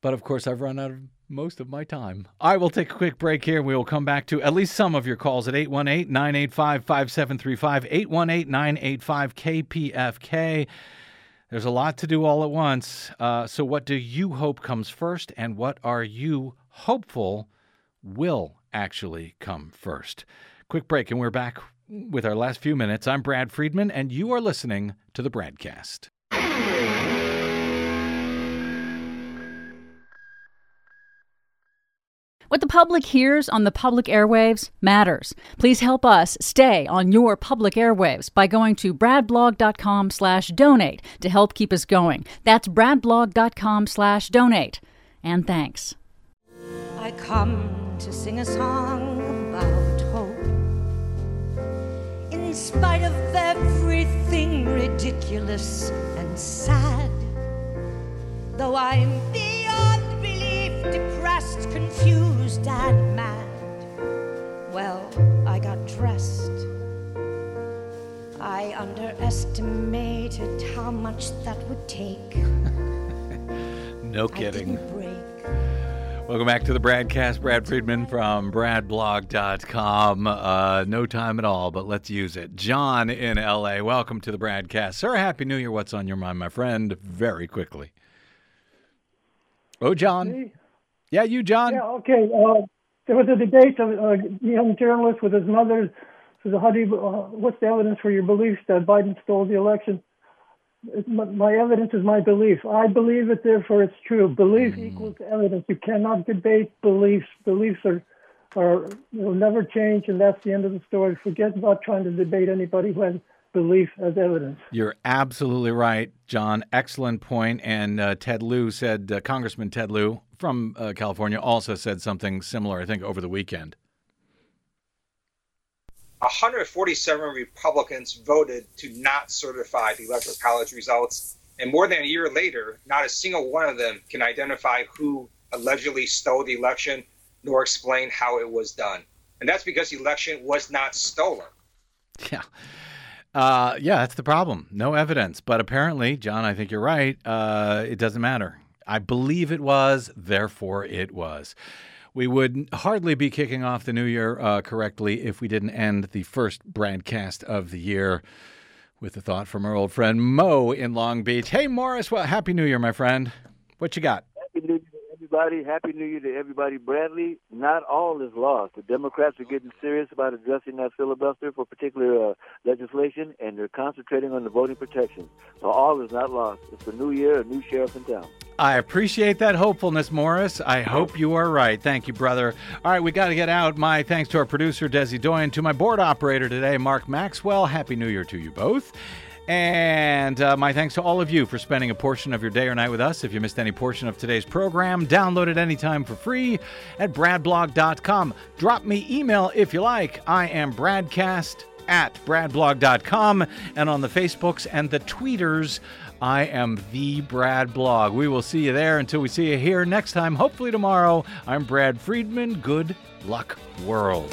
But of course, I've run out of most of my time. I will take a quick break here. We will come back to at least some of your calls at 818 985 5735, 818 985 KPFK. There's a lot to do all at once. Uh, so, what do you hope comes first, and what are you hopeful will actually come first? Quick break, and we're back with our last few minutes. I'm Brad Friedman, and you are listening to the BradCast. What the public hears on the public airwaves matters. Please help us stay on your public airwaves by going to bradblog.com slash donate to help keep us going. That's bradblog.com slash donate. And thanks. I come to sing a song In spite of everything ridiculous and sad, though I'm beyond belief depressed, confused, and mad. Well, I got dressed. I underestimated how much that would take. No kidding. Welcome back to the broadcast. Brad Friedman from bradblog.com. Uh, no time at all, but let's use it. John in LA, welcome to the broadcast. Sir, Happy New Year. What's on your mind, my friend? Very quickly. Oh, John. Yeah, you, John. Yeah, okay. Uh, there was a debate of a young journalist with his mother. Says, "How do you? Uh, what's the evidence for your beliefs that Biden stole the election?" My, evidence is my belief. I believe it, therefore it's true. Belief equals evidence. You cannot debate beliefs. Beliefs are are will never change, and that's the end of the story. Forget about trying to debate anybody who has belief as evidence. You're absolutely right, John. Excellent point. And uh, Ted Lieu said, uh, Congressman Ted Lieu from uh, California also said something similar, I think, over the weekend. 147 Republicans voted to not certify the Electoral College results. And more than a year later, not a single one of them can identify who allegedly stole the election nor explain how it was done. And that's because the election was not stolen. Yeah. Uh, yeah, that's the problem. No evidence. But apparently, John, I think you're right. Uh, it doesn't matter. I believe it was, therefore it was. We would hardly be kicking off the new year uh, correctly if we didn't end the first broadcast of the year with a thought from our old friend Mo in Long Beach. Hey, Morris, well, Happy New Year, my friend. What you got? Happy New Year everybody. Happy New Year to everybody. Bradley, not all is lost. The Democrats are getting serious about addressing that filibuster for particular uh, legislation, and they're concentrating on the voting protections. So all is not lost. It's a new year, a new sheriff in town. I appreciate that hopefulness, Morris. I hope you are right. Thank you, brother. All right, we got to get out. My thanks to our producer, Desi Doyen, to my board operator today, Mark Maxwell. Happy New Year to you both. And uh, my thanks to all of you for spending a portion of your day or night with us. If you missed any portion of today's program, download it anytime for free at bradblog.com. Drop me email if you like. I am Bradcast at bradblog.com and on the Facebooks and the Tweeters. I am the Brad Blog. We will see you there until we see you here next time, hopefully tomorrow. I'm Brad Friedman. Good luck, world.